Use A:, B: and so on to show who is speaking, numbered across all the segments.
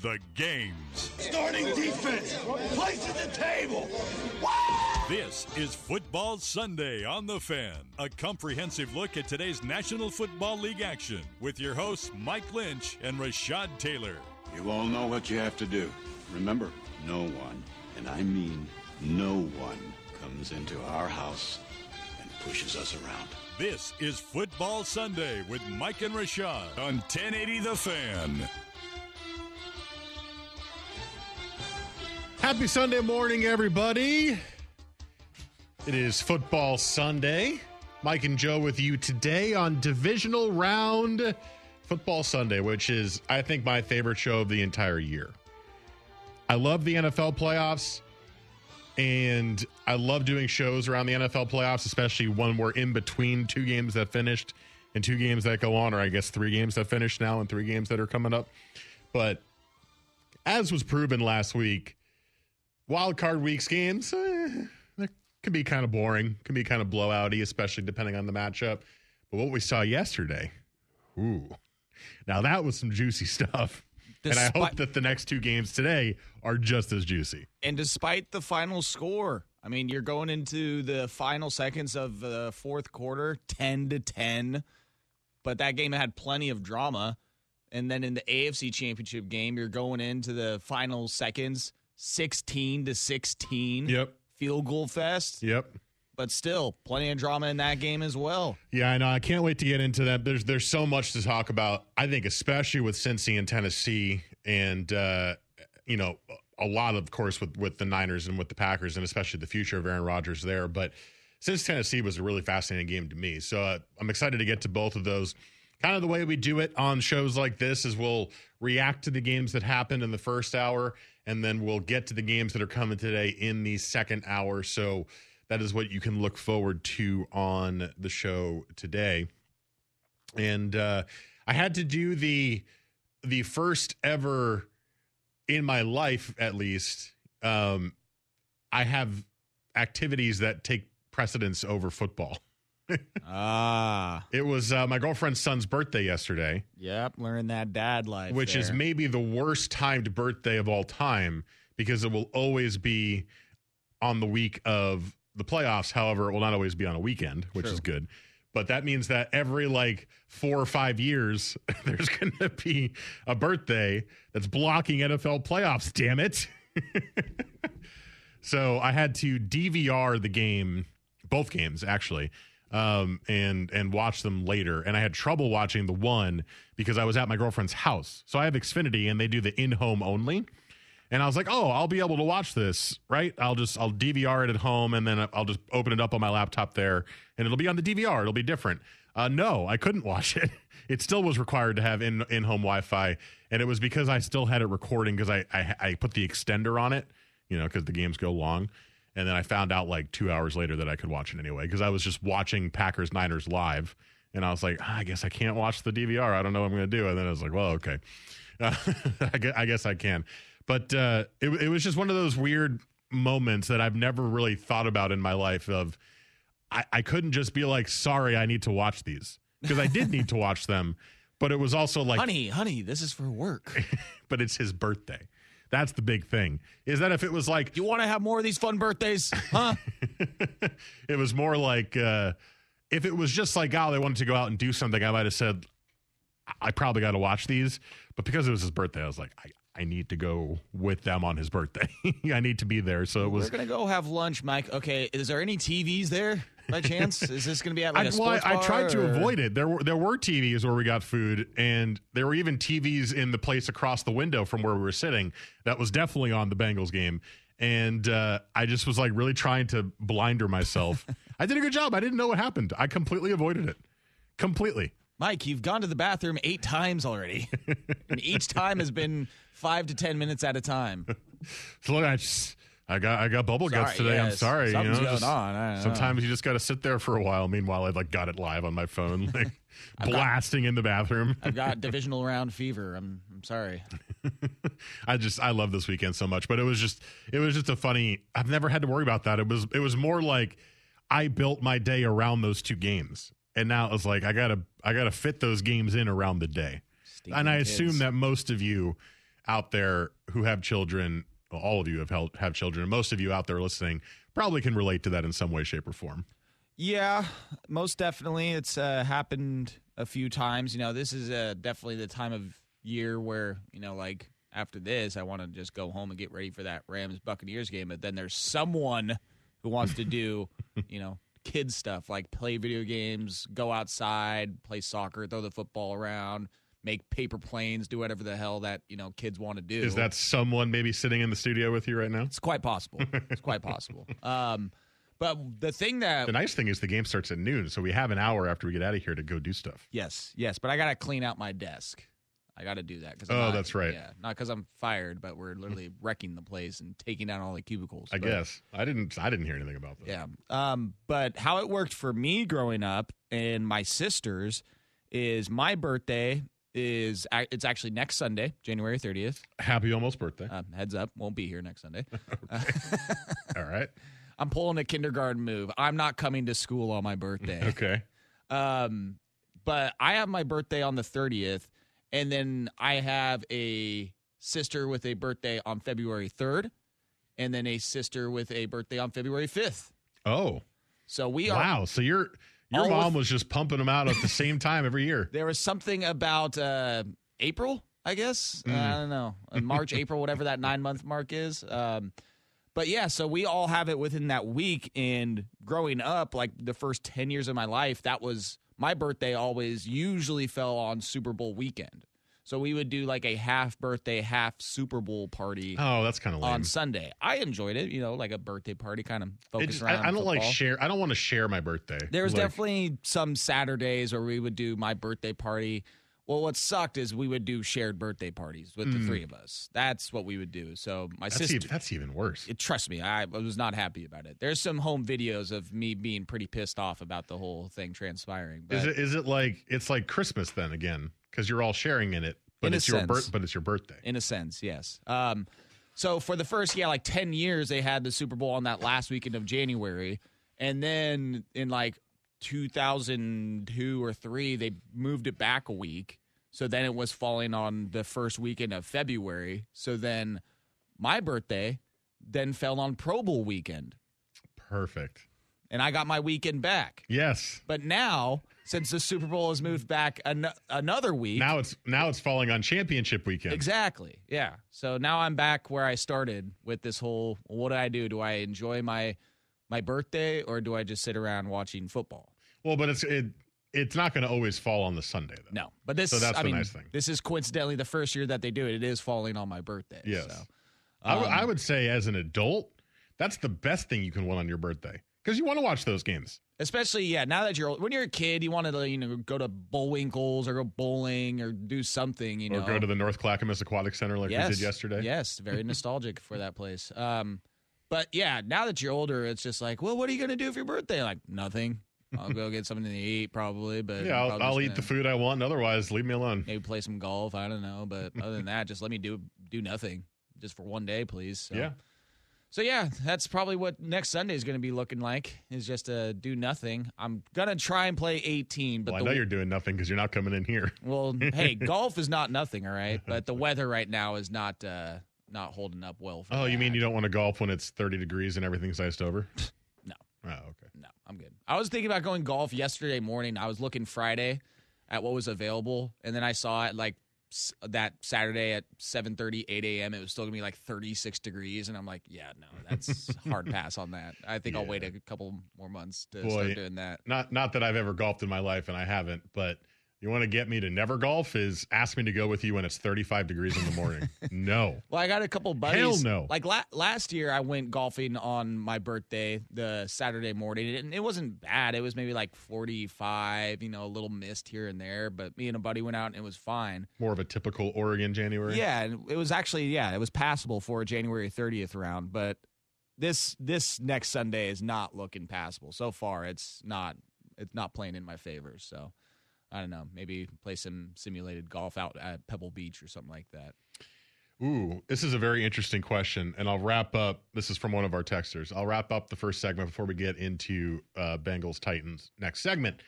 A: the games.
B: Starting defense, place at the table.
A: This is Football Sunday on The Fan, a comprehensive look at today's National Football League action with your hosts Mike Lynch and Rashad Taylor.
B: You all know what you have to do. Remember, no one, and I mean no one, comes into our house and pushes us around.
A: This is Football Sunday with Mike and Rashad on 1080 The Fan.
C: Happy Sunday morning, everybody. It is Football Sunday. Mike and Joe with you today on Divisional Round Football Sunday, which is, I think, my favorite show of the entire year. I love the NFL playoffs, and I love doing shows around the NFL playoffs, especially when we're in between two games that finished and two games that go on, or I guess three games that finished now and three games that are coming up. But as was proven last week, wild card weeks games eh, they could be kind of boring, can be kind of blowouty, especially depending on the matchup. But what we saw yesterday, ooh, now that was some juicy stuff. and I hope that the next two games today are just as juicy.
D: And despite the final score, I mean, you're going into the final seconds of the fourth quarter, 10 to 10, but that game had plenty of drama. And then in the AFC Championship game, you're going into the final seconds, 16 to 16.
C: Yep.
D: Field goal fest,
C: Yep.
D: but still plenty of drama in that game as well.
C: Yeah, I know. I can't wait to get into that. There's there's so much to talk about. I think, especially with Cincy and Tennessee, and uh, you know, a lot of course with with the Niners and with the Packers, and especially the future of Aaron Rodgers there. But Cincy Tennessee was a really fascinating game to me, so uh, I'm excited to get to both of those. Kind of the way we do it on shows like this is we'll react to the games that happened in the first hour, and then we'll get to the games that are coming today in the second hour. So that is what you can look forward to on the show today. And uh, I had to do the the first ever in my life, at least. Um, I have activities that take precedence over football.
D: Ah,
C: It was uh, my girlfriend's son's birthday yesterday,
D: yep, learn that dad life.
C: which is maybe the worst timed birthday of all time because it will always be on the week of the playoffs. However, it will not always be on a weekend, which is good. But that means that every like four or five years, there's going to be a birthday that's blocking NFL playoffs. Damn it. so I had to DVR the game, both games actually, um, and and watch them later. And I had trouble watching the one because I was at my girlfriend's house. So I have Xfinity, and they do the in-home only. And I was like, oh, I'll be able to watch this, right? I'll just I'll DVR it at home, and then I'll just open it up on my laptop there, and it'll be on the DVR. It'll be different. Uh, no, I couldn't watch it. It still was required to have in in home Wi-Fi, and it was because I still had it recording because I, I I put the extender on it, you know, because the games go long. And then I found out like two hours later that I could watch it anyway because I was just watching Packers Niners live, and I was like, "Ah, I guess I can't watch the DVR. I don't know what I'm going to do. And then I was like, well, okay, uh, I, guess, I guess I can. But uh, it, it was just one of those weird moments that I've never really thought about in my life. Of I, I couldn't just be like, sorry, I need to watch these because I did need to watch them, but it was also like,
D: honey, honey, this is for work.
C: but it's his birthday. That's the big thing. Is that if it was like
D: you want to have more of these fun birthdays, huh?
C: it was more like uh, if it was just like, oh, they wanted to go out and do something, I might have said, I probably got to watch these. But because it was his birthday, I was like, I, I need to go with them on his birthday. I need to be there. So it was.
D: We're gonna go have lunch, Mike. Okay, is there any TVs there by chance? is this gonna be at like a
C: I, well,
D: sports
C: I, I tried to avoid it. There were there were TVs where we got food, and there were even TVs in the place across the window from where we were sitting. That was definitely on the Bengals game, and uh, I just was like really trying to blinder myself. I did a good job. I didn't know what happened. I completely avoided it. Completely.
D: Mike, you've gone to the bathroom eight times already, and each time has been five to ten minutes at a time.
C: So look, I just I got I got bubble guts today. I'm sorry. You know,
D: going
C: just-
D: on. I know.
C: sometimes you just got to sit there for a while. Meanwhile, I like got it live on my phone, like blasting in the bathroom.
D: I've got divisional round fever. I'm I'm sorry.
C: I just I love this weekend so much, but it was just it was just a funny. I've never had to worry about that. It was it was more like I built my day around those two games, and now it's like I gotta I gotta fit those games in around the day. And I
D: kids.
C: assume that most of you out there who have children, all of you have held, have children, and most of you out there listening probably can relate to that in some way, shape, or form.
D: Yeah, most definitely. It's uh, happened a few times. You know, this is uh, definitely the time of year where you know, like after this, I want to just go home and get ready for that Rams Buccaneers game. But then there's someone who wants to do, you know, kid stuff like play video games, go outside, play soccer, throw the football around, make paper planes, do whatever the hell that you know kids want to do.
C: Is that someone maybe sitting in the studio with you right now?
D: It's quite possible. It's quite possible. Um, but the thing that
C: The nice thing is the game starts at noon, so we have an hour after we get out of here to go do stuff.
D: Yes, yes, but I gotta clean out my desk. I gotta do that because
C: Oh, that's right.
D: Yeah, not because I'm fired, but we're literally wrecking the place and taking down all the cubicles.
C: I
D: But,
C: guess I didn't. I didn't hear anything about that.
D: Yeah. Um, but how it worked for me growing up and my sisters is my birthday is it's actually next Sunday, January 30th.
C: Happy almost birthday.
D: Um, heads up, won't be here next Sunday.
C: All right.
D: I'm pulling a kindergarten move. I'm not coming to school on my birthday.
C: Okay.
D: Um, but I have my birthday on the 30th, and then I have a sister with a birthday on February 3rd, and then a sister with a birthday on February 5th.
C: Oh,
D: So we are.
C: wow. So your your mom was just pumping them out at the same time every year.
D: There was something about uh, April, I guess.
C: Mm.
D: I don't know. Uh, March, April, whatever that nine month mark is. Um, but yeah, so we all have it within that week. And growing up, like the first 10 years of my life, that was my birthday always usually fell on Super Bowl weekend. So we would do like a half birthday, half Super Bowl party
C: Oh, that's kind of
D: on Sunday. I enjoyed it, you know, like a birthday party kind of
C: It
D: focused
C: just-
D: around.
C: I, I don't like share. I don't want to share my birthday.
D: There was
C: Like,
D: definitely some Saturdays where we would do my birthday party. Well, what sucked is we would do shared birthday parties with the mm. three of us. That's what we would do. So my
C: That's
D: sister,
C: even, that's even worse.
D: it, trust me, I was not happy about it. There's some home videos of me being pretty pissed off about the whole thing transpiring. But
C: Is it? Is it like it's like Christmas then again? Because you're all sharing in it, but
D: In
C: it's your birth. But it's your birthday.
D: in a sense, yes. Um, so for the first, yeah, like 10 years, they had the Super Bowl on that last weekend of January. And then in like 2002 or three, they moved it back a week. So then it was falling on the first weekend of February. So then my birthday then fell on Pro Bowl weekend.
C: Perfect.
D: And I got my weekend back.
C: Yes.
D: But now, since the Super Bowl has moved back an- another week,
C: Now it's now it's falling on championship weekend.
D: Exactly. Yeah. So now I'm back where I started with this whole what do I do? Do I enjoy my my birthday or do I just sit around watching football?
C: Well, but it's it it's not going to always fall on the Sunday though.
D: No. But this
C: So that's
D: I
C: the
D: mean,
C: nice thing.
D: This is coincidentally the first year that they do it. It is falling on my birthday.
C: Yes.
D: So
C: I would-
D: um,
C: I would say as an adult, that's the best thing you can want on your birthday because you want to watch those games.
D: especially yeah, now that you're when you're a kid, you want to you know go to Bullwinkles or go bowling or do something, you know.
C: Or go to the North Clackamas Aquatic Center like we did yesterday.
D: Yes, very nostalgic for that place. Um, but yeah, now that you're older, it's just like, well, what are you going to do for your birthday? Like nothing. I'll go get something to eat probably, but
C: Yeah, I'll, I'll eat the food I want. Otherwise, leave me alone.
D: Maybe play some golf. I don't know, but other than that, just let me do do nothing, just for one day, please. So.
C: Yeah.
D: So yeah, that's probably what next Sunday is going to be looking like. Is just to do nothing. I'm gonna try and play 18, but
C: Well, I
D: the
C: know you're doing nothing because you're not coming in here.
D: well, hey, golf is not nothing, all right. But the weather right now is not uh not holding up well. For
C: Oh, you mean you don't want to golf when it's 30 degrees and everything's iced over?
D: No.
C: Oh, okay.
D: No, I'm good. I was thinking about going golf yesterday morning. I was looking Friday at what was available, and then I saw it like that Saturday at 7:30, 8 a.m. It was still gonna be like 36 degrees, and I'm like, yeah, no, that's hard pass on that. I think I'll wait a couple more months to
C: Boy.
D: start doing that.
C: Not not that I've ever golfed in my life, and I haven't. But you want to get me to never golf? Is ask me to go with you when it's 35 degrees in the morning? no.
D: Well, I got a couple buddies.
C: Hell no.
D: Like la- last year, I went golfing on my birthday, the Saturday morning, and it wasn't bad. It was maybe like 45, you know, a little mist here and there. But me and a buddy went out, and it was fine.
C: More of a typical Oregon January.
D: Yeah, it was actually yeah, it was passable for a January 30th round, but this this next Sunday is not looking passable. So far, it's not it's not playing in my favor. So I don't know, maybe play some simulated golf out at Pebble Beach or something like that.
C: Ooh, this is a very interesting question, and I'll wrap up. This is from one of our texters. I'll wrap up the first segment before we get into uh, Bengals Titans next segment.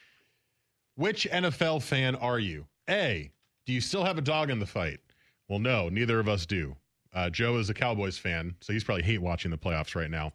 C: Which NFL fan are you? A. Do you still have a dog in the fight? Well, no, neither of us do. Uh, Joe is a Cowboys fan, so he's probably hate watching the playoffs right now.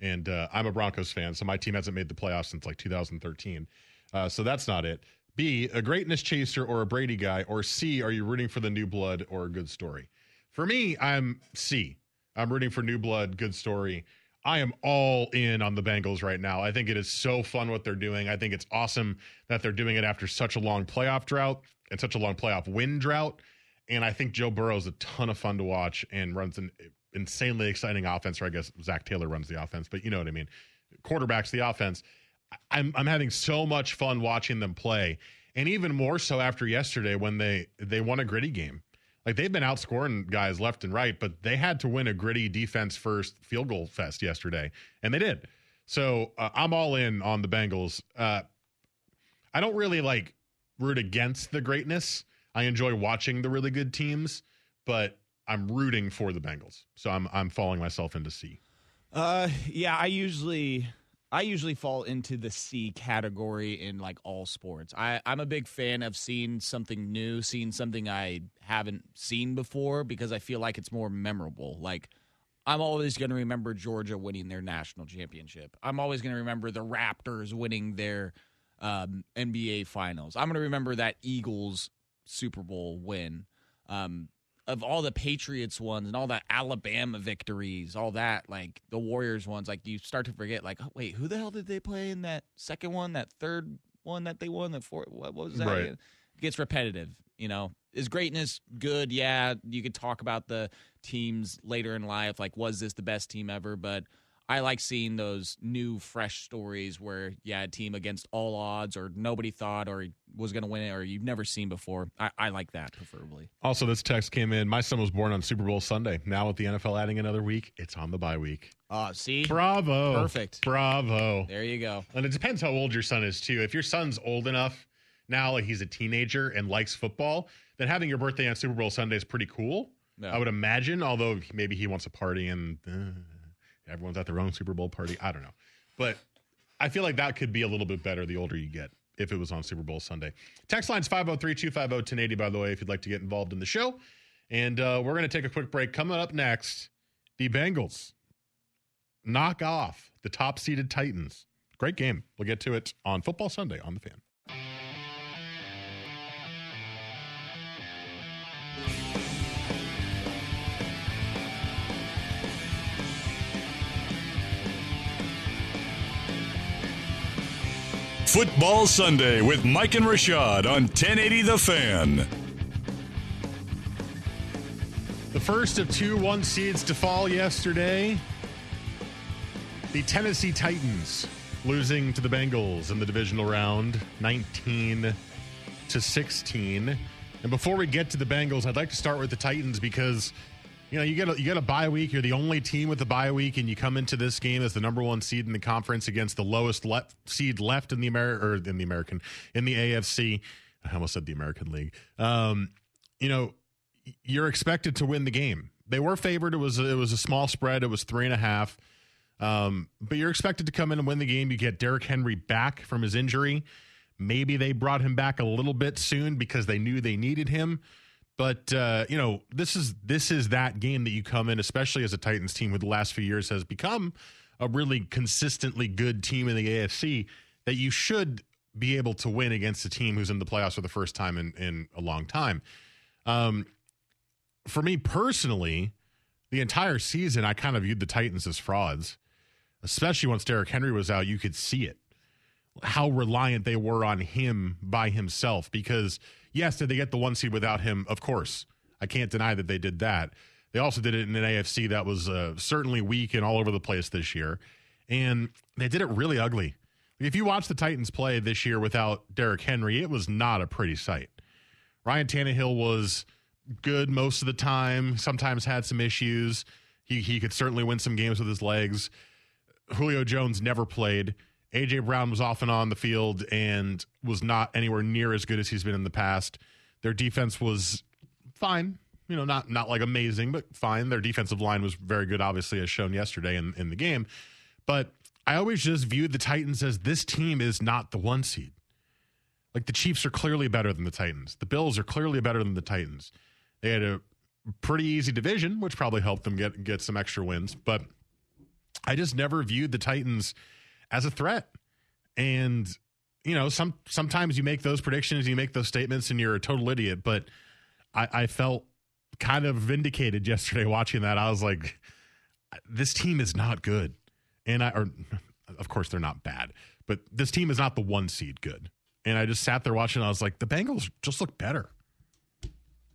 C: And uh, I'm a Broncos fan, so my team hasn't made the playoffs since like 2013. Uh, so that's not it. B, a greatness chaser or a Brady guy, or C, are you rooting for the new blood or a good story? For me, I'm C. I'm rooting for new blood, good story. I am all in on the Bengals right now. I think it is so fun what they're doing. I think it's awesome that they're doing it after such a long playoff drought and such a long playoff win drought. And I think Joe Burrow is a ton of fun to watch and runs an insanely exciting offense. Or I guess Zac Taylor runs the offense, but you know what I mean. Quarterback's the offense. I'm I'm having so much fun watching them play, and even more so after yesterday when they they won a gritty game. Like they've been outscoring guys left and right, but they had to win a gritty defense first field goal fest yesterday, and they did. So uh, I'm all in on the Bengals. Uh, I don't really like root against the greatness. I enjoy watching the really good teams, but I'm rooting for the Bengals. So I'm I'm falling myself into C.
D: Uh, yeah, I usually I usually fall into the C category in like all sports. I I'm a big fan of seeing something new, seeing something I haven't seen before because I feel like it's more memorable. Like I'm always going to remember Georgia winning their national championship. I'm always going to remember the Raptors winning their um, NBA finals. I'm going to remember that Eagles Super Bowl win. Um, of all the Patriots ones and all the Alabama victories, all that, like the Warriors ones, like you start to forget, like, oh, wait, who the hell did they play in that second one, that third one that they won, the fourth, what, what was that?
C: Right.
D: It gets repetitive, you know. Is greatness good? Yeah, you could talk about the teams later in life, like, was this the best team ever? But I like seeing those new, fresh stories where, yeah, a team against all odds or nobody thought or was going to win it or you've never seen before. I, I like that preferably.
C: Also, this text came in. My son was born on Super Bowl Sunday. Now, with the NFL adding another week, it's on the bye week.
D: Uh, see?
C: Bravo.
D: Perfect.
C: Bravo.
D: There you go.
C: And it depends how old your son is, too. If your son's old enough now, like he's a teenager and likes football, then having your birthday on Super Bowl Sunday is pretty cool.
D: Yeah.
C: I would imagine, although maybe he wants a party and uh, everyone's at their own Super Bowl party. I don't know. But I feel like that could be a little bit better the older you get if it was on Super Bowl Sunday. Text line's 503 250 1080, by the way, if you'd like to get involved in the show. And uh, we're going to take a quick break. Coming up next, the Bengals knock off the top seeded Titans. Great game. We'll get to it on Football Sunday on the fan.
A: Football Sunday with Mike and Rashad on 1080 The Fan.
C: The first of two one seeds to fall yesterday. The Tennessee Titans losing to the Bengals in the divisional round 19 to 16. And before we get to the Bengals, I'd like to start with the Titans because you know, you get a, you get a bye week. You're the only team with a bye week, and you come into this game as the number one seed in the conference against the lowest seed left in the Amer or in the American in the AFC. I almost said the American League. Um, you know, you're expected to win the game. They were favored. It was it was a small spread. It was three and a half. Um, but you're expected to come in and win the game. You get Derrick Henry back from his injury. Maybe they brought him back a little bit soon because they knew they needed him. But uh, you know, this is this is that game that you come in, especially as a Titans team with the last few years has become a really consistently good team in the AFC. That you should be able to win against a team who's in the playoffs for the first time in, in a long time. Um, for me personally, the entire season, I kind of viewed the Titans as frauds, especially once Derrick Henry was out. You could see it, how reliant they were on him by himself. Because, yes, did they get the one seed without him? Of course. I can't deny that they did that. They also did it in an AFC that was uh, certainly weak and all over the place this year. And they did it really ugly. If you watch the Titans play this year without Derrick Henry, it was not a pretty sight. Ryan Tannehill was good most of the time, sometimes had some issues. He, he could certainly win some games with his legs. Julio Jones never played. A.J. Brown was off and on the field and was not anywhere near as good as he's been in the past. Their defense was fine, you know, not not like amazing, but fine. Their defensive line was very good, obviously, as shown yesterday in, in the game. But I always just viewed the Titans as this team is not the one seed. Like the Chiefs are clearly better than the Titans. The Bills are clearly better than the Titans. They had a pretty easy division, which probably helped them get get some extra wins. But I just never viewed the Titans as a threat. And you know, some sometimes you make those predictions, you make those statements, and you're a total idiot. But I, I felt kind of vindicated yesterday watching that. I was like, this team is not good, and I or of course they're not bad, but this team is not the one seed good. And I just sat there watching. I was like, the Bengals just look better.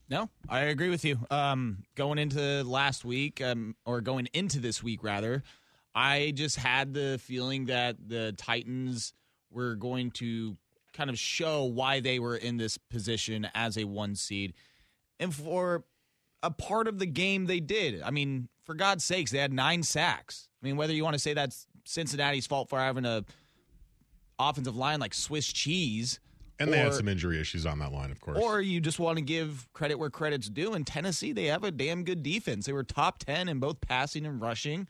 D: No, I agree with you. Um, going into last week, um, or going into this week rather, I just had the feeling that the Titans were going to kind of show why they were in this position as a one seed. And for a part of the game, they did. I mean, for God's sakes, they had nine sacks. I mean, whether you want to say that's Cincinnati's fault for having a offensive line like Swiss cheese.
C: And they or, had some injury issues on that line, of course.
D: Or you just want to give credit where credit's due. In Tennessee, they have a damn good defense. They were top ten in both passing and rushing,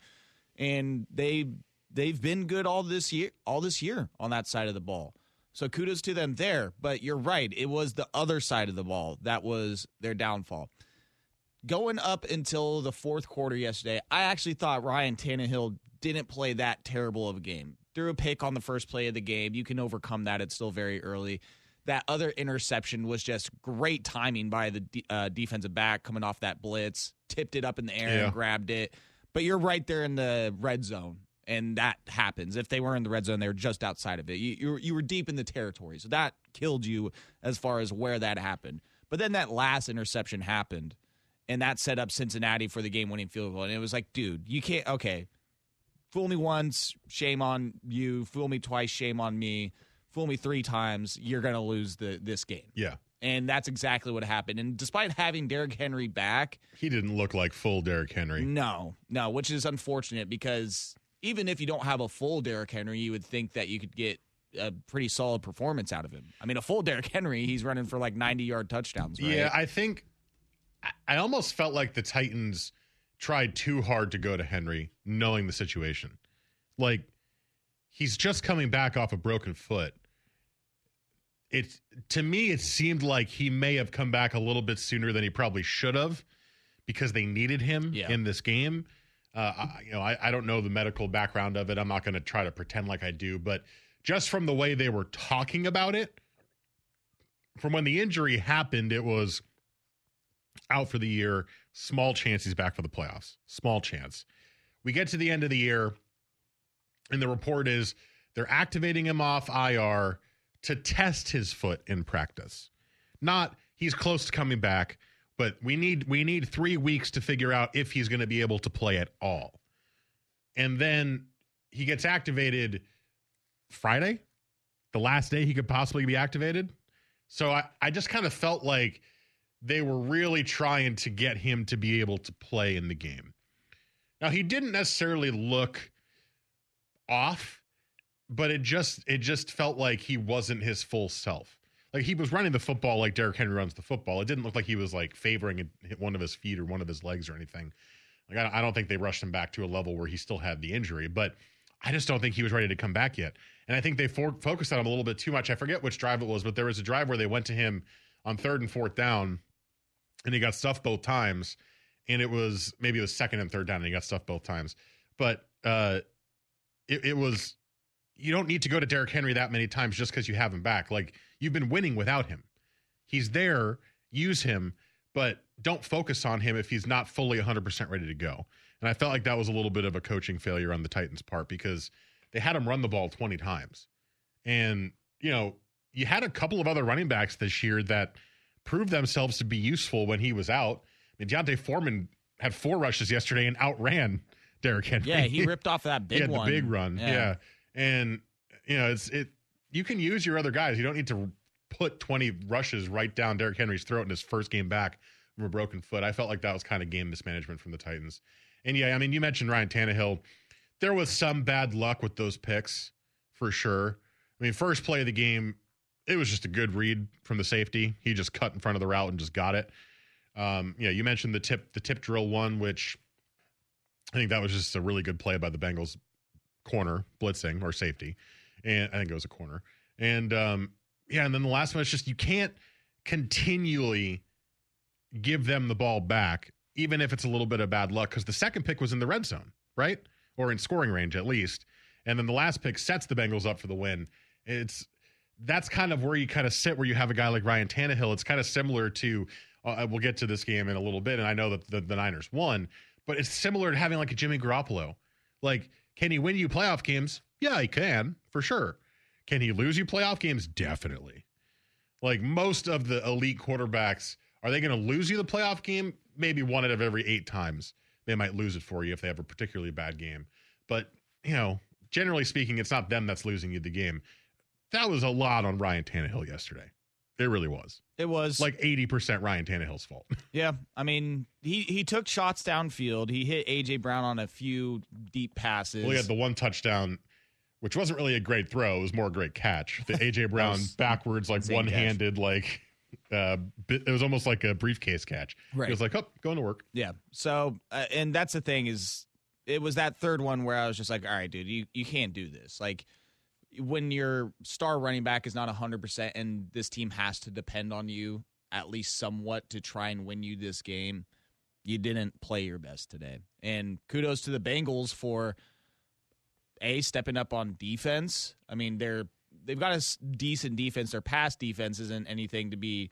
D: and they they've been good all this year, all this year on that side of the ball. So kudos to them there. But you're right; it was the other side of the ball that was their downfall. Going up until the fourth quarter yesterday, I actually thought Ryan Tannehill didn't play that terrible of a game threw a pick on the first play of the game. You can overcome that. It's still very early. That other interception was just great timing by the uh, defensive back coming off that blitz, tipped it up in the air yeah. and grabbed it. But you're right there in the red zone, and that happens. If they were in the red zone, they were just outside of it. You, you, you were deep in the territory, so that killed you as far as where that happened. But then that last interception happened, and that set up Cincinnati for the game-winning field goal. And it was like, dude, you can't. Okay, fool me once, shame on you. Fool me twice, shame on me. Fool me three times, you're to lose the this game.
C: Yeah.
D: And that's exactly what happened. And despite having Derrick Henry back,
C: he didn't look like full Derrick Henry.
D: No, no, which is unfortunate because even if you don't have a full Derrick Henry, you would think that you could get a pretty solid performance out of him. I mean, a full Derrick Henry, he's running for like 90 yard touchdowns. Right?
C: Yeah, I think I almost felt like the Titans tried too hard to go to Henry, knowing the situation. Like he's just coming back off a broken foot. It to me, it seemed like he may have come back a little bit sooner than he probably should have, because they needed him yeah. in this game. Uh, I, you know, I, I don't know the medical background of it. I'm not going to try to pretend like I do, but just from the way they were talking about it, from when the injury happened, it was out for the year. Small chance he's back for the playoffs. Small chance. We get to the end of the year, and the report is they're activating him off IR to test his foot in practice. Not he's close to coming back, but we need we need 3 weeks to figure out if he's going to be able to play at all. And then he gets activated Friday, the last day he could possibly be activated. So I, I just kind of felt like they were really trying to get him to be able to play in the game. Now he didn't necessarily look off, but it just it just felt like he wasn't his full self. Like he was running the football like Derrick Henry runs the football. It didn't look like he was like favoring one of his feet or one of his legs or anything. Like I, I don't think they rushed him back to a level where he still had the injury, but I just don't think he was ready to come back yet. And I think they for- focused on him a little bit too much. I forget which drive it was, but there was a drive where they went to him on third and fourth down and he got stuffed both times. And it was maybe it was second and third down, and he got stuffed both times. But uh, it, it was you don't need to go to Derrick Henry that many times just because you have him back. Like you've been winning without him. He's there, use him, but don't focus on him if he's not fully 100% ready to go. And I felt like that was a little bit of a coaching failure on the Titans' part because they had him run the ball 20 times. And, you know, you had a couple of other running backs this year that proved themselves to be useful when he was out. I mean, D'Onta Foreman had four rushes yesterday and outran Derrick Henry.
D: Yeah, he ripped off that big
C: he had
D: one.
C: the big run.
D: Yeah.
C: Yeah. And, you know, it's, it, you can use your other guys. You don't need to put 20 rushes right down Derrick Henry's throat in his first game back from a broken foot. I felt like that was kind of game mismanagement from the Titans. And yeah, I mean, you mentioned Ryan Tannehill. There was some bad luck with those picks for sure. I mean, first play of the game, it was just a good read from the safety. He just cut in front of the route and just got it. Um, yeah, you mentioned the tip, the tip drill one, which I think that was just a really good play by the Bengals corner blitzing or safety, and I think it was a corner. And um, yeah, and then the last one is just you can't continually give them the ball back, even if it's a little bit of bad luck, because the second pick was in the red zone, right? Or in scoring range at least. And then the last pick sets the Bengals up for the win. It's that's kind of where you kind of sit where you have a guy like Ryan Tannehill. It's kind of similar to uh, we'll get to this game in a little bit, and I know that the, the Niners won, but it's similar to having like a Jimmy Garoppolo. Like, can he win you playoff games? Yeah, he can for sure. Can he lose you playoff games? Definitely. Like most of the elite quarterbacks, are they going to lose you the playoff game? Maybe one out of every eight times they might lose it for you if they have a particularly bad game. But, you know, generally speaking, it's not them that's losing you the game. That was a lot on Ryan Tannehill yesterday. It really was.
D: It was
C: Like 80% Ryan Tannehill's fault.
D: Yeah, I mean, he he took shots downfield. He hit AJ Brown on a few deep passes.
C: well, he had the one touchdown, which wasn't really a great throw. It was more a great catch. The AJ Brown backwards, like one handed, like uh, it was almost like a briefcase catch.
D: Right.
C: It was like, oh, going to work.
D: Yeah. So, uh, and that's the thing is, it was that third one where I was just like, all right, dude, you you can't do this. Like when your star running back is not 100% and this team has to depend on you at least somewhat to try and win you this game, you didn't play your best today. And kudos to the Bengals for a stepping up on defense. I mean, they're they've got a decent defense. Their pass defense isn't anything to be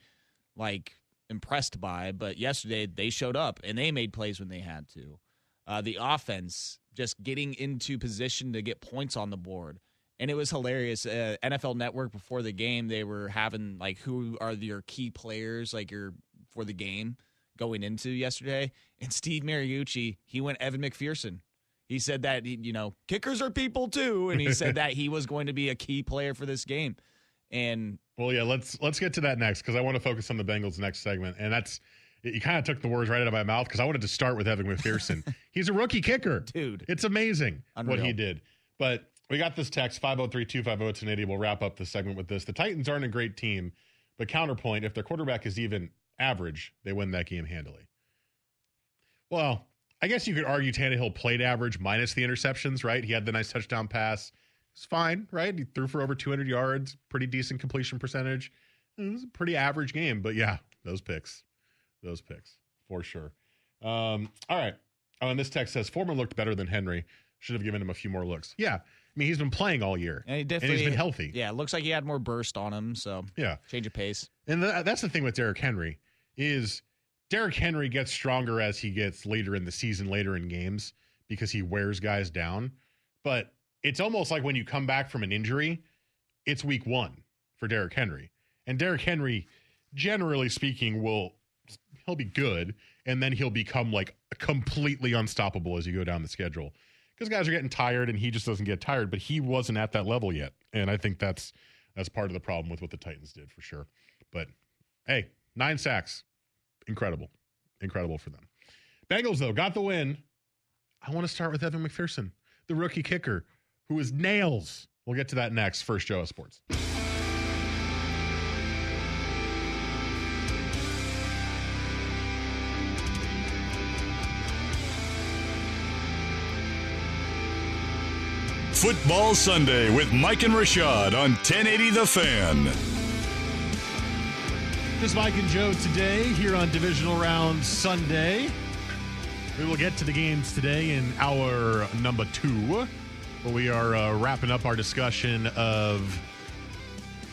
D: like impressed by, but yesterday they showed up and they made plays when they had to. Uh, the offense just getting into position to get points on the board. And it was hilarious. Uh, NFL Network before the game, they were having like who are your key players like your for the game going into yesterday. And Steve Mariucci, he went Evan McPherson. He said that he- you know kickers are people too, and he said that he was going to be a key player for this game. And
C: Well, yeah, let's let's get to that next because I want to focus on the Bengals next segment, and that's you kind of took the words right out of my mouth because I wanted to start with Evan McPherson. He's a rookie kicker,
D: Dude.
C: It's amazing what he did. But we got this text 503-250-1080. We'll wrap up the segment with this. The Titans aren't a great team, but counterpoint: if their quarterback is even average, they win that game handily. Well, I guess you could argue Tannehill played average minus the interceptions, right? He had the nice touchdown pass. It's fine, right? He threw for over 200 yards, pretty decent completion percentage. It was a pretty average game, but yeah, those picks, those picks for sure. Um, all right. Oh, and this text says Foreman looked better than Henry. Should have given him a few more looks. Yeah, I mean he's been playing all year,
D: And he
C: and
D: definitely
C: he's been healthy.
D: Yeah, it looks like he had more burst on him, so
C: Yeah.
D: change of pace.
C: And th- that's the thing with Derrick Henry is Derrick Henry gets stronger as he gets later in the season, later in games, because he wears guys down. But it's almost like when you come back from an injury, it's week one for Derrick Henry. And Derrick Henry, generally speaking, will he'll be good, and then he'll become like completely unstoppable as you go down the schedule. Because guys are getting tired, and he just doesn't get tired. But he wasn't at that level yet, and I think that's that's part of the problem with what the Titans did for sure. But hey, nine sacks, incredible, incredible for them. Bengals though got the win. I want to start with Evan McPherson, the rookie kicker, who is nails. We'll get to that next. First, Joe Sports.
A: Football Sunday with Mike and Rashad on 1080 The Fan.
C: Just Mike and Joe today here on Divisional Round Sunday. We will get to the games today in hour number two, where we are uh, wrapping up our discussion of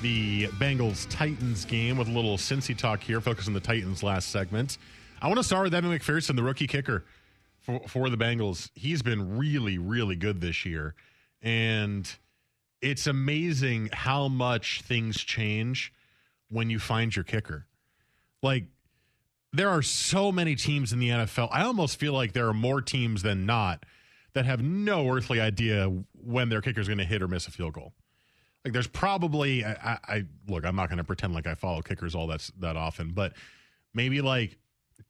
C: the Bengals Titans game with a little Cincy talk here, focus on the Titans last segment. I want to start with Evan McPherson, the rookie kicker for, for the Bengals. He's been really, really good this year. And it's amazing how much things change when you find your kicker. Like, there are so many teams in the NFL. I almost feel like there are more teams than not that have no earthly idea when their kicker is going to hit or miss a field goal. Like there's probably I, I look, I'm not going to pretend like I follow kickers all that that often, but maybe like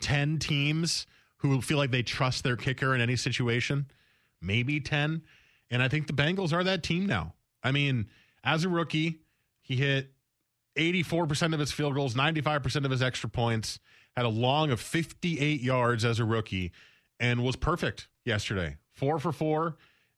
C: 10 teams who feel like they trust their kicker in any situation, maybe 10. And I think the Bengals are that team now. I mean, as a rookie, he hit 84% of his field goals, 95% of his extra points, had a long of 58 yards as a rookie, and was perfect yesterday. Four for four,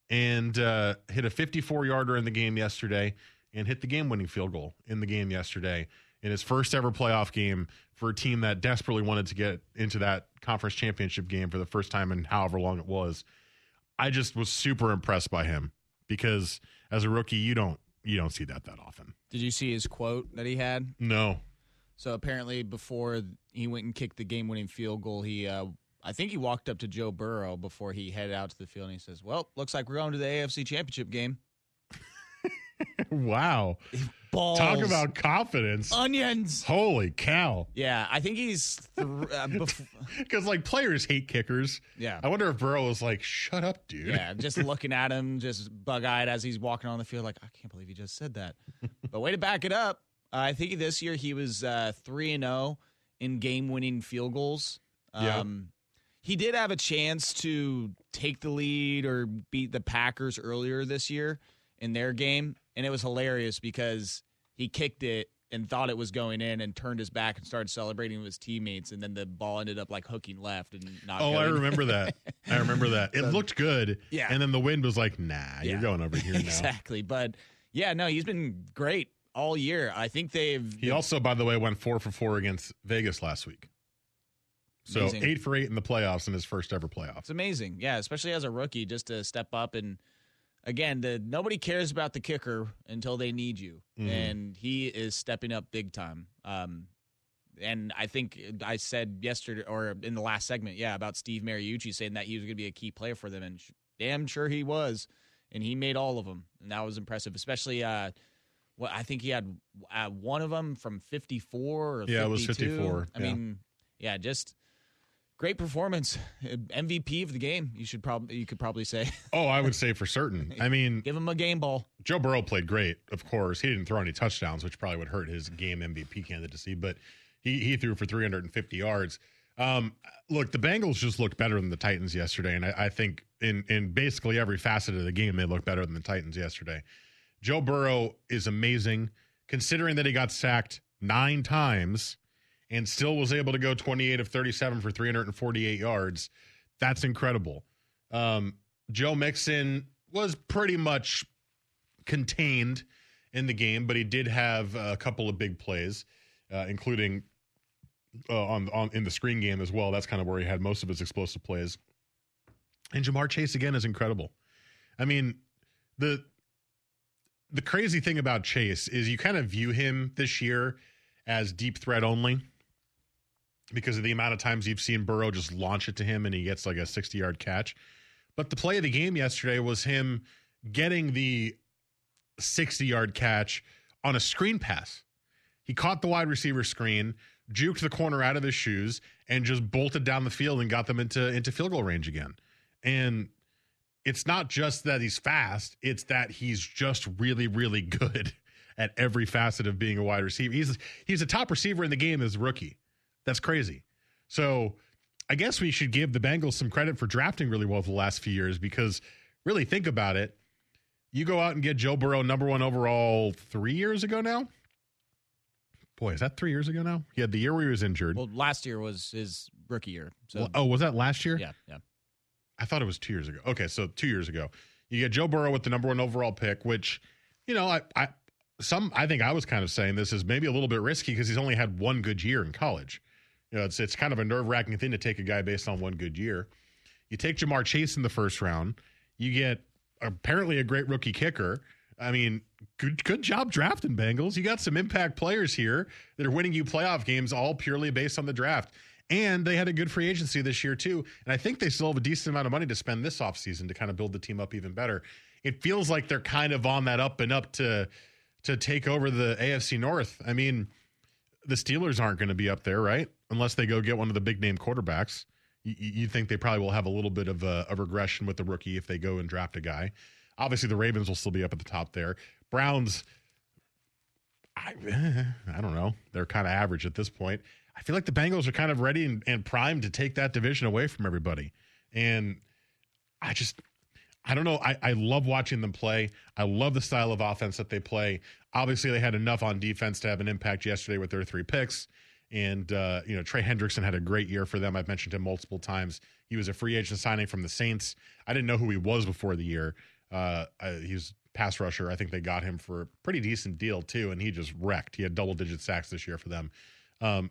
C: and uh, hit a 54 yarder in the game yesterday, and hit the game winning field goal in the game yesterday in his first ever playoff game for a team that desperately wanted to get into that conference championship game for the first time in however long it was. I just was super impressed by him because as a rookie, you don't you don't see that that often.
D: Did you see his quote that he had?
C: No.
D: So apparently, before he went and kicked the game-winning field goal, he, uh, I think he walked up to Joe Burrow before he headed out to the field, and he says, "Well, looks like we're going to the AFC Championship game."
C: wow.
D: Balls.
C: Talk about confidence.
D: onions.
C: Holy cow.
D: Yeah, I think he's th- uh, bef-
C: Because like players hate kickers.
D: Yeah.
C: I wonder if Burrow is like, shut up, dude.
D: yeah, just looking at him, just bug-eyed as he's walking on the field, like I can't believe he just said that. but way to back it up. Uh, I think this year he was uh, three and zero in game-winning field goals.
C: Yeah.
D: Um, he did have a chance to take the lead or beat the Packers earlier this year in their game, and it was hilarious because he kicked it and thought it was going in and turned his back and started celebrating with his teammates, and then the ball ended up like hooking left and not.
C: Oh, I remember that. I remember that. It looked good.
D: Yeah.
C: And then the wind was like, nah, you're going over here now.
D: exactly. But yeah, no, he's been great all year. I think they've.
C: He also, by the way, went four for four against Vegas last week. So
D: Amazing.
C: eight for eight in the playoffs in his first ever playoffs.
D: It's amazing. Yeah, especially as a rookie, just to step up and again, the nobody cares about the kicker until they need you,
C: Mhm.
D: and he is stepping up big time. Um, and I think I said yesterday or in the last segment, yeah, about Steve Mariucci saying that he was going to be a key player for them, and sh- damn sure he was, and he made all of them, and that was impressive. Especially, uh, what I think he had uh, one of them from fifty four or
C: Yeah, it was 54,
D: I
C: yeah.
D: mean, yeah, just great performance, MVP of the game. You should probably you could probably say
C: Oh, I would say for certain. I mean,
D: give him a game ball.
C: Joe Burrow played great, of course. He didn't throw any touchdowns, which probably would hurt his game MVP candidacy, but he, he threw for 350 yards. Um, look, the Bengals just looked better than the Titans yesterday, and I, I think in in basically every facet of the game, they looked better than the Titans yesterday. Joe Burrow is amazing, considering that he got sacked nine times and still was able to go 28 of 37 for 348 yards. That's incredible. Um, Joe Mixon was pretty much contained in the game, but he did have a couple of big plays, uh, including uh, on on in the screen game as well. That's kind of where he had most of his explosive plays. And Ja'Marr Chase again is incredible. I mean, the the crazy thing about Chase is you kind of view him this year as deep threat only because of the amount of times you've seen Burrow just launch it to him and he gets like a 60 yard catch. But the play of the game yesterday was him getting the 60 yard catch on a screen pass. He caught the wide receiver screen, juked the corner out of his shoes, and just bolted down the field and got them into, into field goal range again. And it's not just that he's fast, it's that he's just really, really good at every facet of being a wide receiver. He's he's a top receiver in the game as a rookie. That's crazy. So I guess we should give the Bengals some credit for drafting really well the last few years because really think about it. You go out and get Joe Burrow number one overall three years ago now. Boy, is that three years ago now? He had the year where he was injured.
D: Well, last year was his rookie year. So
C: oh, was that last year?
D: yeah, yeah.
C: I thought it was two years ago. Okay, so two years ago, you get Joe Burrow with the number one overall pick, which, you know, I, I some I think I was kind of saying this is maybe a little bit risky because he's only had one good year in college. You know, it's it's kind of a nerve wracking thing to take a guy based on one good year. You take Ja'Marr Chase in the first round, you get apparently a great rookie kicker, I mean, good good job drafting Bengals. You got some impact players here that are winning you playoff games all purely based on the draft. And they had a good free agency this year too. And I think they still have a decent amount of money to spend this offseason to kind of build the team up even better. It feels like they're kind of on that up and up to to take over the AFC North. I mean, the Steelers aren't going to be up there, right? Unless they go get one of the big name quarterbacks. You, you think they probably will have a little bit of a, a regression with the rookie if they go and draft a guy. Obviously, the Ravens will still be up at the top there. Browns, I, I don't know. They're kind of average at this point. I feel like the Bengals are kind of ready and, and primed to take that division away from everybody. And I just, I don't know. I, I love watching them play. I love the style of offense that they play. Obviously, they had enough on defense to have an impact yesterday with their three picks. And, uh, you know, Trey Hendrickson had a great year for them. I've mentioned him multiple times. He was a free agent signing from the Saints. I didn't know who he was before the year. Uh, he was pass rusher. I think they got him for a pretty decent deal, too. And he just wrecked. He had double digit sacks this year for them. Um,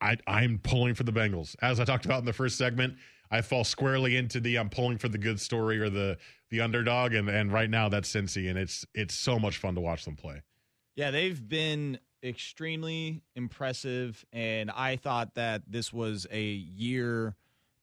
C: I, I'm pulling for the Bengals. As I talked about in the first segment, I fall squarely into the I'm pulling for the good story or the the underdog, and and right now that's Cincy, and it's it's so much fun to watch them play.
D: Yeah, they've been extremely impressive, and I thought that this was a year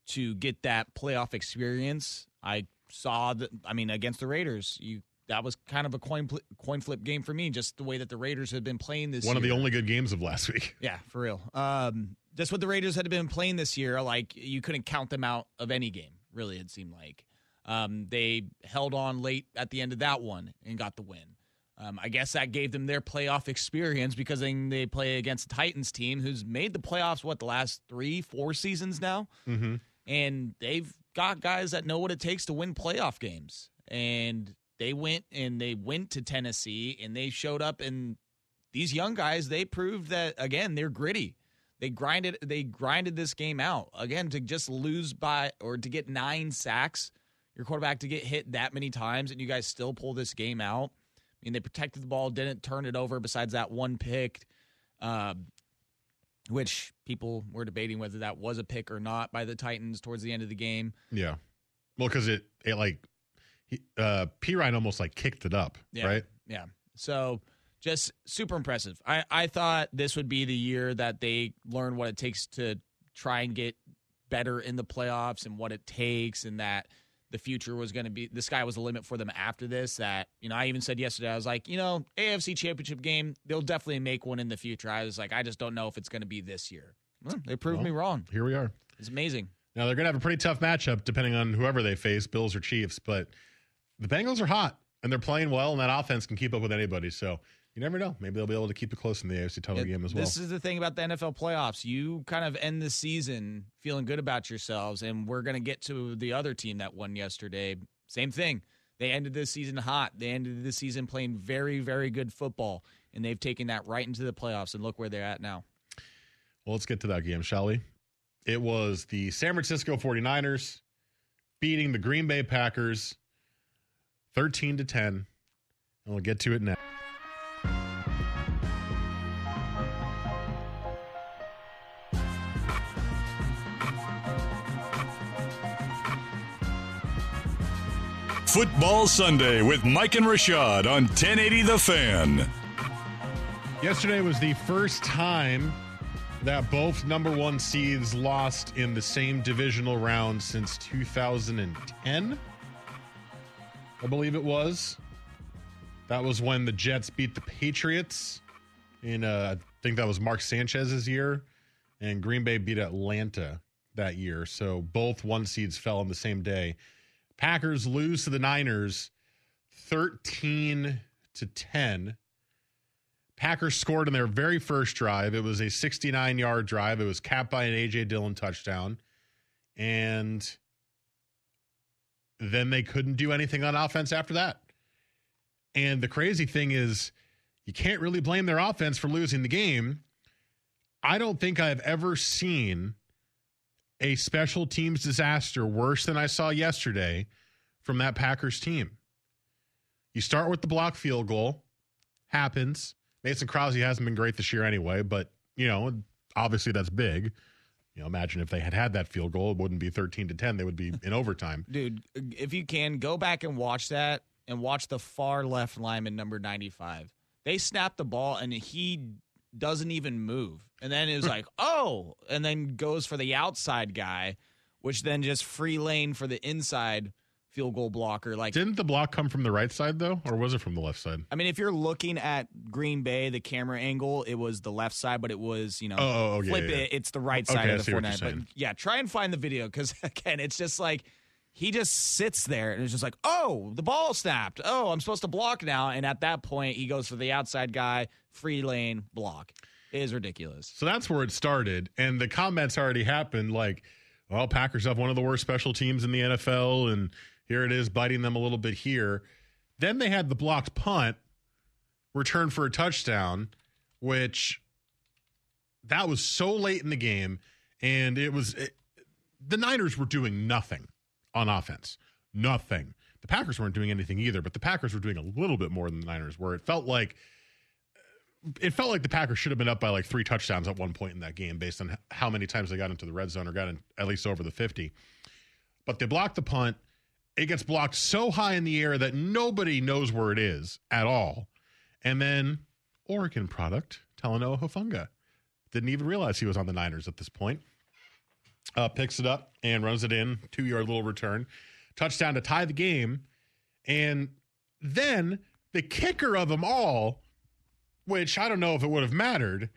D: to get that playoff experience. I saw that. I mean, against the Raiders, you that was kind of a coin pl- coin flip game for me. Just the way that the Raiders had been playing this.
C: One
D: year.
C: of the only good games of last week.
D: Yeah, for real. Um, just what the Raiders had been playing this year. Like you couldn't count them out of any game. Really, it seemed like um, they held on late at the end of that one and got the win. Um, I guess that gave them their playoff experience because then they play against the Titans team who's made the playoffs what the last three, four seasons now,
C: mm-hmm.
D: and they've got guys that know what it takes to win playoff games. And they went and they went to Tennessee and they showed up and these young guys they proved that again they're gritty. They grinded they grinded this game out. Again to just lose by or to get 9 sacks, your quarterback to get hit that many times and you guys still pull this game out. I mean they protected the ball, didn't turn it over besides that one pick. Uh, which people were debating whether that was a pick or not by the Titans towards the end of the game.
C: Yeah. Well, because it, it like he, uh, Perine almost like kicked it up,
D: yeah.
C: right?
D: Yeah. So just super impressive. I, I thought this would be the year that they learn what it takes to try and get better in the playoffs and what it takes and that the future was going to be the sky was the limit for them after this that you know i even said yesterday i was like you know afc championship game they'll definitely make one in the future i was like i just don't know if it's going to be this year well, they proved
C: Well,
D: me wrong
C: Here we are.
D: it's amazing
C: Now they're going to have a pretty tough matchup depending on whoever they face, Bills or Chiefs. But the Bengals are hot and they're playing well, and that offense can keep up with anybody. So you never know. Maybe they'll be able to keep it close in the AFC title
D: It-
C: game as well.
D: This is the thing about the NFL playoffs. You kind of end the season feeling good about yourselves, and we're going to get to the other team that won yesterday. Same thing. They ended this season hot. They ended this season playing very, very good football, and they've taken that right into the playoffs. And look where they're at now.
C: Well, let's get to that game, shall we? It was the San Francisco 49ers beating the Green Bay Packers 13 to 10. And we'll get to it now.
A: Football Sunday with Mike and Rashad on 1080 The Fan.
C: Yesterday was the first time that both number one seeds lost in the same divisional round since 2010. I believe it was. That was when the Jets beat the Patriots in, uh, I think that was Mark Sanchez's year, and Green Bay beat Atlanta that year. So both one seeds fell on the same day. Packers lose to the Niners 13 to 10. Packers scored in their very first drive. It was a 69 yard drive. It was capped by an A.J. Dillon touchdown. And then they couldn't do anything on offense after that. And the crazy thing is, you can't really blame their offense for losing the game. I don't think I've ever seen a special teams disaster worse than I saw yesterday from that Packers team. You start with the block field goal, happens. Mason Crosby hasn't been great this year anyway, but you know, obviously that's big. You know, imagine if they had had that field goal, it wouldn't be 13 to 10, they would be in overtime.
D: Dude, if you can, go back and watch that and watch the far left lineman, number 95. They snap the ball and he doesn't even move. And then it was like, oh, and then goes for the outside guy, which then just free lane for the inside field goal blocker. Like,
C: Didn't the block come from the right side though, or was it from the left side?
D: I mean, if you're looking at Green Bay, the camera angle, it was the left side, but it was, you know,
C: Oh, oh, oh,
D: flip
C: yeah, yeah.
D: it, it's the right side
C: I
D: of the
C: what
D: 49. But yeah, try and find the video because, again, it's just like he just sits there and it's just like, oh, the ball snapped. Oh, I'm supposed to block now. And at that point, he goes for the outside guy, free lane, block. It is ridiculous.
C: So that's where it started, and the comments already happened. Like, well, Packers have one of the worst special teams in the NFL, and here it is biting them a little bit here. Then they had the blocked punt, return for a touchdown, which that was so late in the game, and it was it, the Niners were doing nothing on offense, nothing. The Packers weren't doing anything either, but the Packers were doing a little bit more than the Niners were. It felt like it felt like the Packers should have been up by like three touchdowns at one point in that game based on how many times they got into the red zone or got in, at least over the 50. But they blocked the punt. It gets blocked so high in the air that nobody knows where it is at all. And then Oregon product, Talanoa Hufanga. Didn't even realize he was on the Niners at this point. Uh, picks it up and runs it in, two yard little return. Touchdown to tie the game. And then the kicker of them all which I don't know if it would have mattered.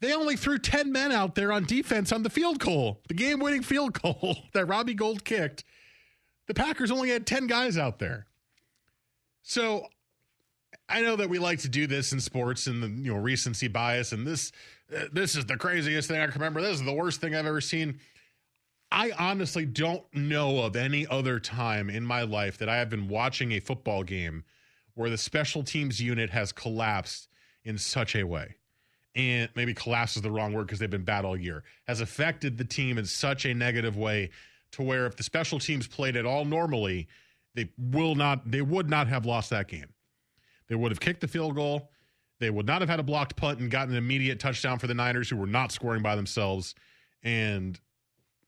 C: They only threw 10 men out there on defense on the field goal, the game winning field goal that Robbie Gould kicked. The Packers only had 10 guys out there. So I know that we like to do this in sports and the you know recency bias and this this is the craziest thing I can remember. This is the worst thing I've ever seen. I honestly don't know of any other time in my life that I have been watching a football game where the special teams unit has collapsed in such a way. And maybe collapse is the wrong word because they've been bad all year, has affected the team in such a negative way to where if the special teams played at all normally, they will not they would not have lost that game. They would have kicked the field goal. They would not have had a blocked punt and gotten an immediate touchdown for the Niners, who were not scoring by themselves. And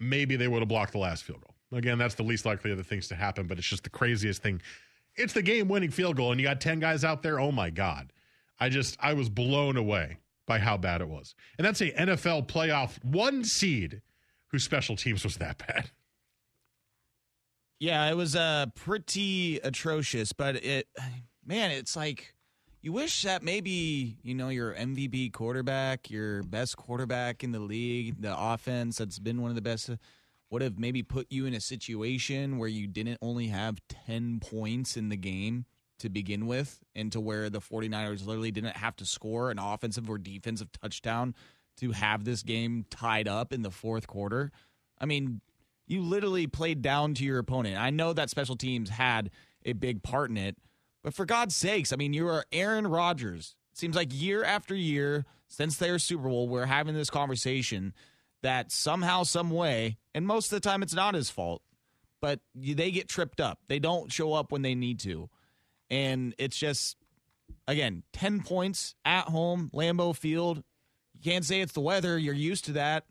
C: maybe they would have blocked the last field goal. Again, that's the least likely of the things to happen, but it's just the craziest thing. It's the game winning field goal, and you got 10 guys out there. Oh my God. I just, I was blown away by how bad it was. And that's a NFL playoff one seed whose special teams was that bad.
D: Yeah, it was uh pretty atrocious, but it man, it's like you wish that maybe, you know, your MVP quarterback, your best quarterback in the league, the offense that's been one of the best would have maybe put you in a situation where you didn't only have 10 points in the game to begin with and to where the 49ers literally didn't have to score an offensive or defensive touchdown to have this game tied up in the fourth quarter. I mean, you literally played down to your opponent. I know that special teams had a big part in it, but for God's sakes, I mean, you are Aaron Rodgers. It seems like year after year since their Super Bowl, we're having this conversation that somehow, some way, and most of the time it's not his fault, but they get tripped up. They don't show up when they need to. And it's just, again, 10 points at home, Lambeau Field. You can't say it's the weather. You're used to that.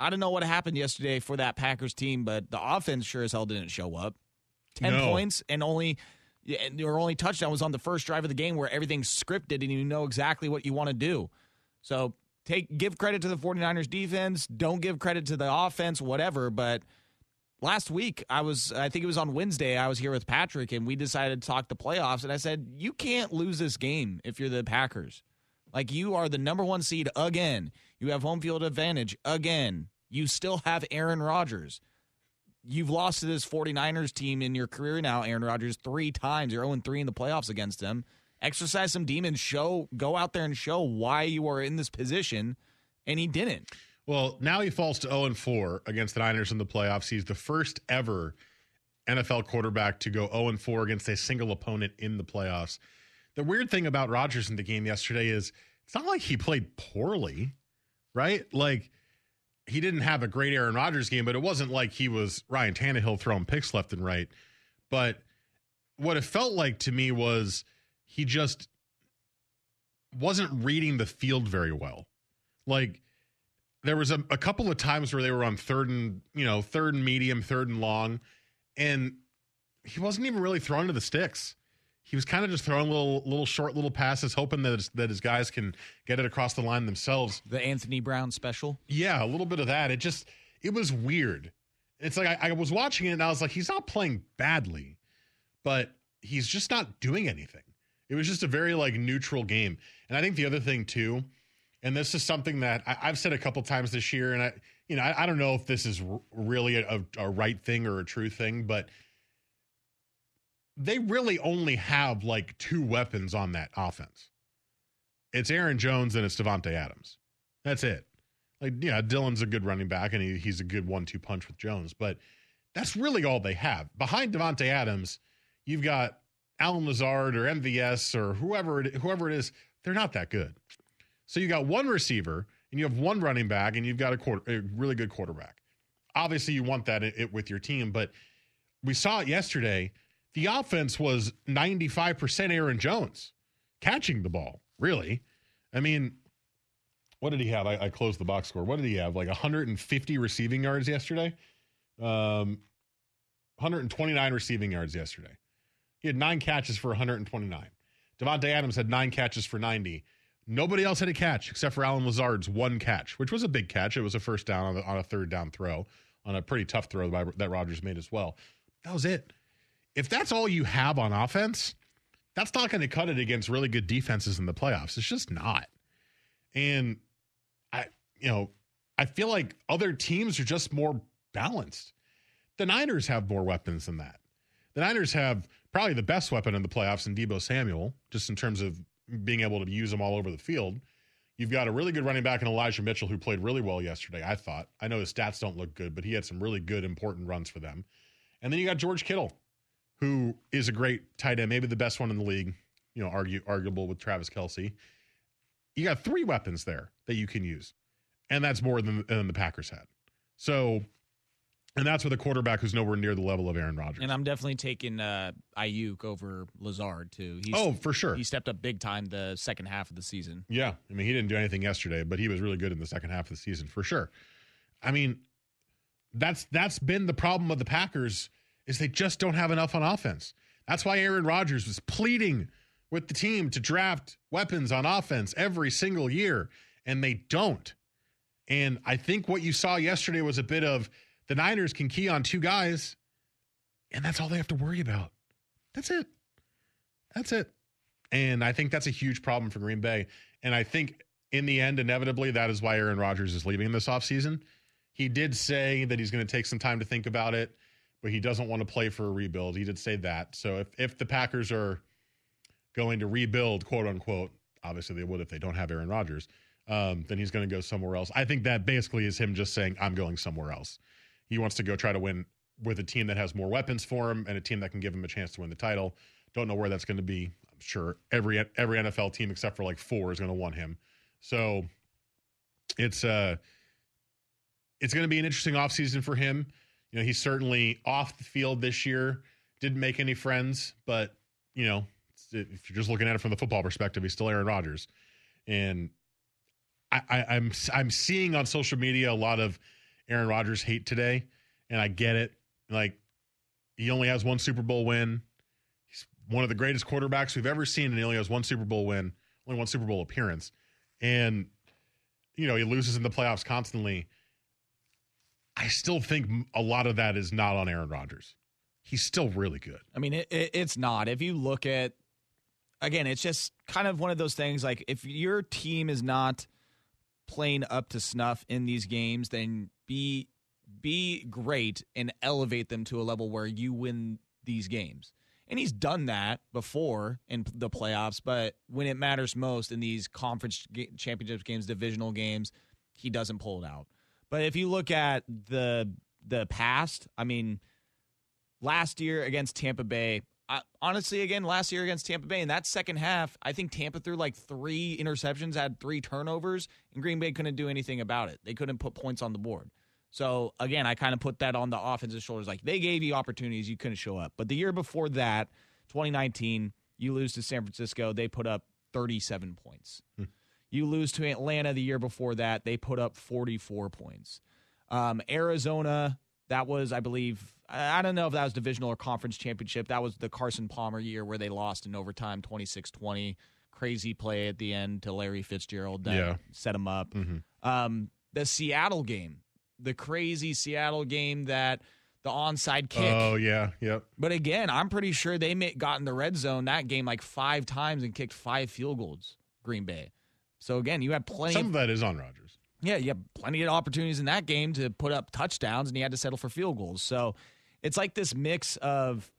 D: I don't know what happened yesterday for that Packers team, but the offense sure as hell didn't show up. 10
C: No.
D: points and only and your only touchdown was on the first drive of the game where everything's scripted and you know exactly what you want to do. So take give credit to the 49ers defense, don't give credit to the offense, whatever, but last week I was I think it was on Wednesday I was here with Patrick and we decided to talk the playoffs and I said you can't lose this game if you're the Packers. Like you are the number 1 seed again. You have home field advantage again. You still have Aaron Rodgers. You've lost to this 49ers team in your career now, Aaron Rodgers, 3 times. You're 0 3 in the playoffs against them. Exercise some demons, show go out there and show why you are in this position and he didn't.
C: Well, now he falls to 0 and 4 against the Niners in the playoffs. He's the first ever NFL quarterback to go 0 and 4 against a single opponent in the playoffs. The weird thing about Rodgers in the game yesterday is it's not like he played poorly, right? Like he didn't have a great Aaron Rodgers game, but it wasn't like he was Ryan Tannehill throwing picks left and right. But what it felt like to me was he just wasn't reading the field very well. Like there was a, a couple of times where they were on third and you know third and medium, third and long, and he wasn't even really thrown to the sticks. He was kind of just throwing little little short little passes, hoping that his, that his guys can get it across the line themselves.
D: The Anthony Brown special.
C: Yeah, a little bit of that. It just it was weird. It's like I, I was watching it and I was like, he's not playing badly, but he's just not doing anything. It was just a very like neutral game. And I think the other thing too, and this is something that I, have said a couple times this year, and I, you know, I, I don't know if this is r- really a, a right thing or a true thing, but they really only have like two weapons on that offense. It's Aaron Jones and it's Davante Adams. That's it. Like, yeah, Dillon's a good running back and he, he's a good one-two punch with Jones, but that's really all they have. Behind Davante Adams, you've got Allen Lazard or MVS or whoever it, whoever it is. They're not that good. So you got one receiver and you have one running back and you've got a, quarter, a really good quarterback. Obviously, you want that it, with your team, but we saw it yesterday – the offense was 95% Aaron Jones catching the ball, really. I mean, what did he have? I, I, closed the box score. What did he have? Like 150 receiving yards yesterday? Um, 129 receiving yards yesterday. He had nine catches for 129. Davante Adams had nine catches for 90. Nobody else had a catch except for Allen Lazard's one catch, which was a big catch. It was a first down on, on a third down throw, on a pretty tough throw that Rodgers made as well. That was it if that's all you have on offense, that's not going to cut it against really good defenses in the playoffs. It's just not. And I, you know, I feel like other teams are just more balanced. The Niners have more weapons than that. The Niners have probably the best weapon in the playoffs in Deebo Samuel, just in terms of being able to use them all over the field. You've got a really good running back in Elijah Mitchell who played really well yesterday, I thought. I know his stats don't look good, but he had some really good, important runs for them. And then you got George Kittle, who is a great tight end, maybe the best one in the league, you know, argue, arguable with Travis Kelce. You got three weapons there that you can use, and that's more than, than the Packers had. So, and that's with a quarterback who's nowhere near the level of Aaron Rodgers.
D: And I'm definitely taking uh, Aiyuk over Lazard too.
C: He's, oh, for sure.
D: He stepped up big time the second half of the season.
C: Yeah, I mean, he didn't do anything yesterday, but he was really good in the second half of the season for sure. I mean, that's that's been the problem of the Packers is they just don't have enough on offense. That's why Aaron Rodgers was pleading with the team to draft weapons on offense every single year, and they don't. And I think what you saw yesterday was a bit of the Niners can key on two guys, and that's all they have to worry about. That's it. That's it. And I think that's a huge problem for Green Bay. And I think in the end, inevitably, that is why Aaron Rodgers is leaving this offseason. He did say that he's going to take some time to think about it but he doesn't want to play for a rebuild. He did say that. So if, if the Packers are going to rebuild, quote unquote, obviously they would if they don't have Aaron Rodgers, um, then he's going to go somewhere else. I think that basically is him just saying, I'm going somewhere else. He wants to go try to win with a team that has more weapons for him and a team that can give him a chance to win the title. Don't know where that's going to be. I'm sure every every NFL team except for like four is going to want him. So it's uh it's going to be an interesting offseason for him. You know, he's certainly off the field this year. Didn't make any friends, but you know, if you're just looking at it from the football perspective, he's still Aaron Rodgers. And I, I, I'm I'm seeing on social media a lot of Aaron Rodgers hate today, and I get it. Like he only has one Super Bowl win. He's one of the greatest quarterbacks we've ever seen, and he only has one Super Bowl win, only one Super Bowl appearance. And you know, he loses in the playoffs constantly. I still think a lot of that is not on Aaron Rodgers. He's still really good.
D: I mean, it, it, it's not. If you look at, again, it's just kind of one of those things like if your team is not playing up to snuff in these games, then be be great and elevate them to a level where you win these games. And he's done that before in the playoffs, but when it matters most in these conference championships games, divisional games, he doesn't pull it out. But if you look at the the past, I mean, last year against Tampa Bay, I, honestly, again, last year against Tampa Bay in that second half, I think Tampa threw like three interceptions, had three turnovers, and Green Bay couldn't do anything about it. They couldn't put points on the board. So again, I kind of put that on the offensive shoulders. Like they gave you opportunities, you couldn't show up. But the year before that, 2019, you lose to San Francisco. They put up 37 points. Hmm. You lose to Atlanta the year before that. They put up 44 points. Um, Arizona, that was, I believe, I don't know if that was divisional or conference championship. That was the Carson Palmer year where they lost in overtime 26 20. Crazy play at the end to Larry Fitzgerald that
C: Yeah.
D: set him up.
C: Mhm.
D: Um, the Seattle game, the crazy Seattle game that the onside kick.
C: Oh yeah, yep.
D: But again, I'm pretty sure they may, got in the red zone that game like five times and kicked five field goals. Green Bay. So again, you had plenty.
C: Some
D: of,
C: of that is on Rodgers.
D: yeah, you had plenty of opportunities in that game to put up touchdowns, and you had to settle for field goals. So it's like this mix of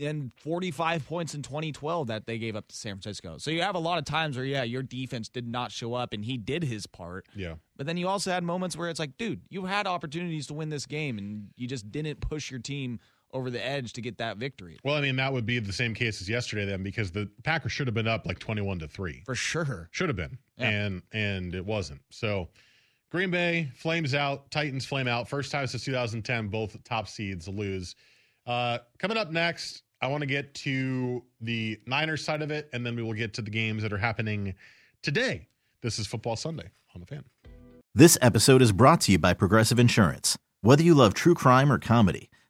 D: and 45 points in 2012 that they gave up to San Francisco. So you have a lot of times where yeah, your defense did not show up, and he did his part.
C: Yeah.
D: But then you also had moments where it's like, dude, you had opportunities to win this game, and you just didn't push your team over the edge to get that victory.
C: Well, I mean, that would be the same case as yesterday then, because the Packers should have been up like twenty-one to three.
D: For sure.
C: Should have been,
D: Yeah.
C: and and it wasn't. So, Green Bay flames out, Titans flame out. First time since 2010, both top seeds lose. Uh, coming up next, I want to get to the Niners side of it, and then we will get to the games that are happening today. This is Football Sunday on the Fan.
E: This episode is brought to you by Progressive Insurance. Whether you love true crime or comedy,